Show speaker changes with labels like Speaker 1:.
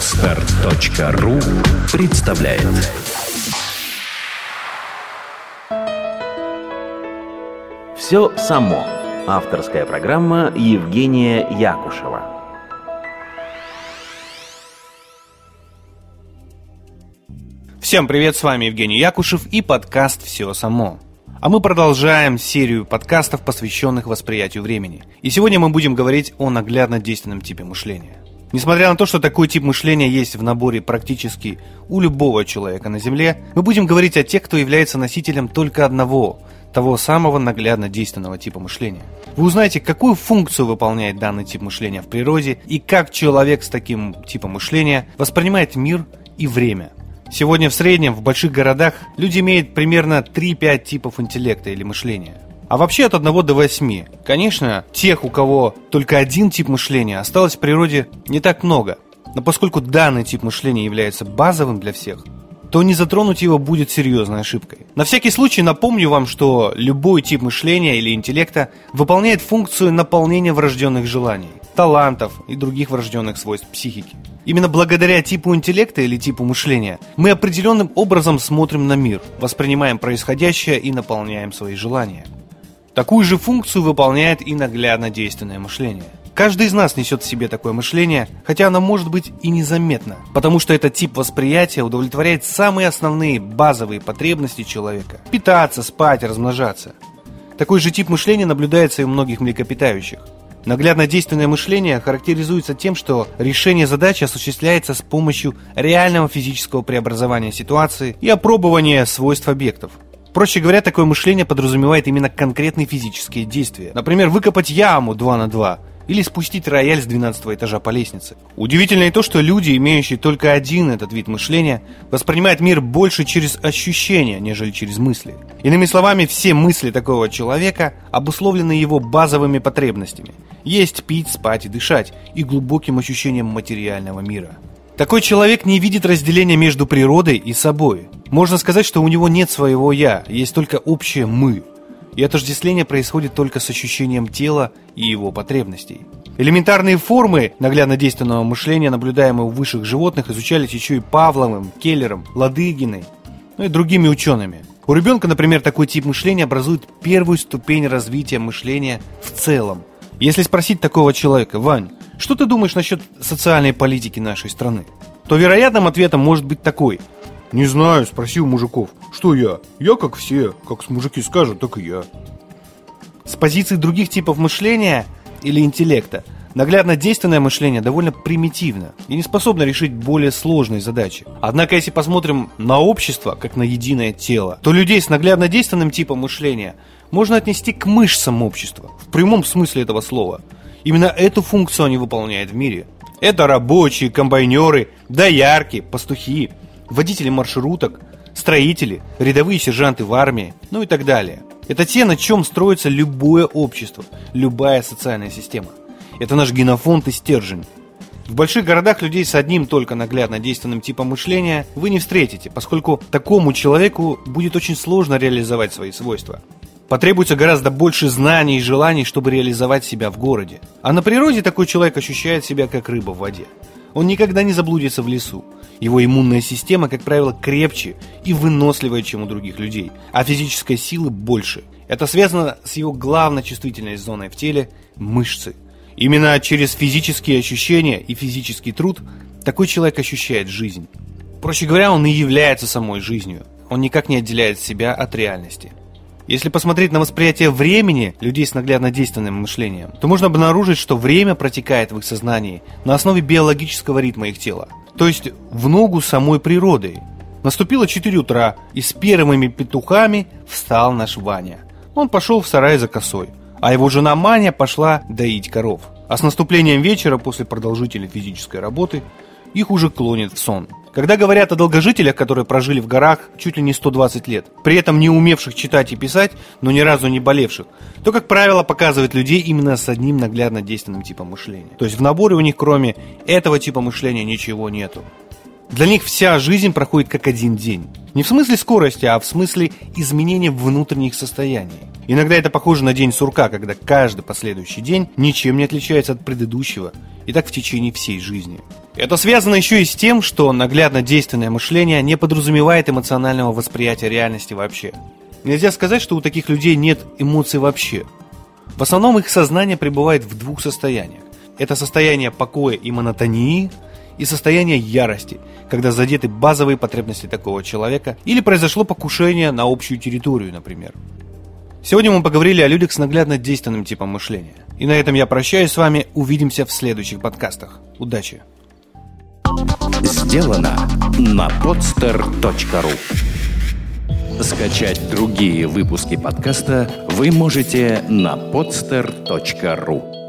Speaker 1: Отстар.ру представляет Все само. Авторская программа Евгения Якушева.
Speaker 2: Всем привет, с вами Евгений Якушев и подкаст «Все само». А мы продолжаем серию подкастов, посвященных восприятию времени. И сегодня мы будем говорить о наглядно действенном типе мышления. Несмотря на то, что такой тип мышления есть в наборе практически у любого человека на Земле, мы будем говорить о тех, кто является носителем только одного, того самого наглядно действенного типа мышления. Вы узнаете, какую функцию выполняет данный тип мышления в природе и как человек с таким типом мышления воспринимает мир и время – Сегодня в среднем в больших городах люди имеют примерно 3-5 типов интеллекта или мышления. А вообще от 1 до 8. Конечно, тех, у кого только один тип мышления, осталось в природе не так много. Но поскольку данный тип мышления является базовым для всех, то не затронуть его будет серьезной ошибкой. На всякий случай напомню вам, что любой тип мышления или интеллекта выполняет функцию наполнения врожденных желаний, талантов и других врожденных свойств психики. Именно благодаря типу интеллекта или типу мышления мы определенным образом смотрим на мир, воспринимаем происходящее и наполняем свои желания. Такую же функцию выполняет и наглядно действенное мышление. Каждый из нас несет в себе такое мышление, хотя оно может быть и незаметно, потому что этот тип восприятия удовлетворяет самые основные базовые потребности человека – питаться, спать, размножаться. Такой же тип мышления наблюдается и у многих млекопитающих. Наглядно действенное мышление характеризуется тем, что решение задачи осуществляется с помощью реального физического преобразования ситуации и опробования свойств объектов. Проще говоря, такое мышление подразумевает именно конкретные физические действия. Например, выкопать яму 2 на 2 или спустить рояль с 12 этажа по лестнице. Удивительно и то, что люди, имеющие только один этот вид мышления, воспринимают мир больше через ощущения, нежели через мысли. Иными словами, все мысли такого человека обусловлены его базовыми потребностями – есть, пить, спать и дышать, и глубоким ощущением материального мира. Такой человек не видит разделения между природой и собой. Можно сказать, что у него нет своего «я», есть только общее «мы», и отождествление происходит только с ощущением тела и его потребностей. Элементарные формы наглядно действенного мышления, наблюдаемые у высших животных, изучались еще и Павловым, Келлером, Ладыгиной, ну и другими учеными. У ребенка, например, такой тип мышления образует первую ступень развития мышления в целом. Если спросить такого человека, Вань, что ты думаешь насчет социальной политики нашей страны? То вероятным ответом может быть такой – не знаю, спроси у мужиков. Что я? Я как все. Как с мужики скажут, так и я. С позиции других типов мышления или интеллекта Наглядно действенное мышление довольно примитивно и не способно решить более сложные задачи. Однако, если посмотрим на общество, как на единое тело, то людей с наглядно действенным типом мышления можно отнести к мышцам общества, в прямом смысле этого слова. Именно эту функцию они выполняют в мире. Это рабочие, комбайнеры, доярки, пастухи, водители маршруток, строители, рядовые сержанты в армии, ну и так далее. Это те, на чем строится любое общество, любая социальная система. Это наш генофонд и стержень. В больших городах людей с одним только наглядно действенным типом мышления вы не встретите, поскольку такому человеку будет очень сложно реализовать свои свойства. Потребуется гораздо больше знаний и желаний, чтобы реализовать себя в городе. А на природе такой человек ощущает себя как рыба в воде. Он никогда не заблудится в лесу. Его иммунная система, как правило, крепче и выносливее, чем у других людей, а физической силы больше. Это связано с его главной чувствительной зоной в теле – мышцы. Именно через физические ощущения и физический труд такой человек ощущает жизнь. Проще говоря, он и является самой жизнью. Он никак не отделяет себя от реальности. Если посмотреть на восприятие времени людей с наглядно действенным мышлением, то можно обнаружить, что время протекает в их сознании на основе биологического ритма их тела, то есть в ногу самой природой. Наступило 4 утра, и с первыми петухами встал наш Ваня. Он пошел в сарай за косой, а его жена Маня пошла доить коров. А с наступлением вечера после продолжительной физической работы их уже клонит в сон – когда говорят о долгожителях, которые прожили в горах чуть ли не 120 лет, при этом не умевших читать и писать, но ни разу не болевших, то, как правило, показывает людей именно с одним наглядно действенным типом мышления. То есть в наборе у них кроме этого типа мышления ничего нету. Для них вся жизнь проходит как один день. Не в смысле скорости, а в смысле изменения внутренних состояний. Иногда это похоже на день сурка, когда каждый последующий день ничем не отличается от предыдущего, и так в течение всей жизни. Это связано еще и с тем, что наглядно действенное мышление не подразумевает эмоционального восприятия реальности вообще. Нельзя сказать, что у таких людей нет эмоций вообще. В основном их сознание пребывает в двух состояниях. Это состояние покоя и монотонии и состояние ярости, когда задеты базовые потребности такого человека или произошло покушение на общую территорию, например. Сегодня мы поговорили о людях с наглядно действенным типом мышления. И на этом я прощаюсь с вами. Увидимся в следующих подкастах. Удачи!
Speaker 1: Сделано на podster.ru Скачать другие выпуски подкаста вы можете на podster.ru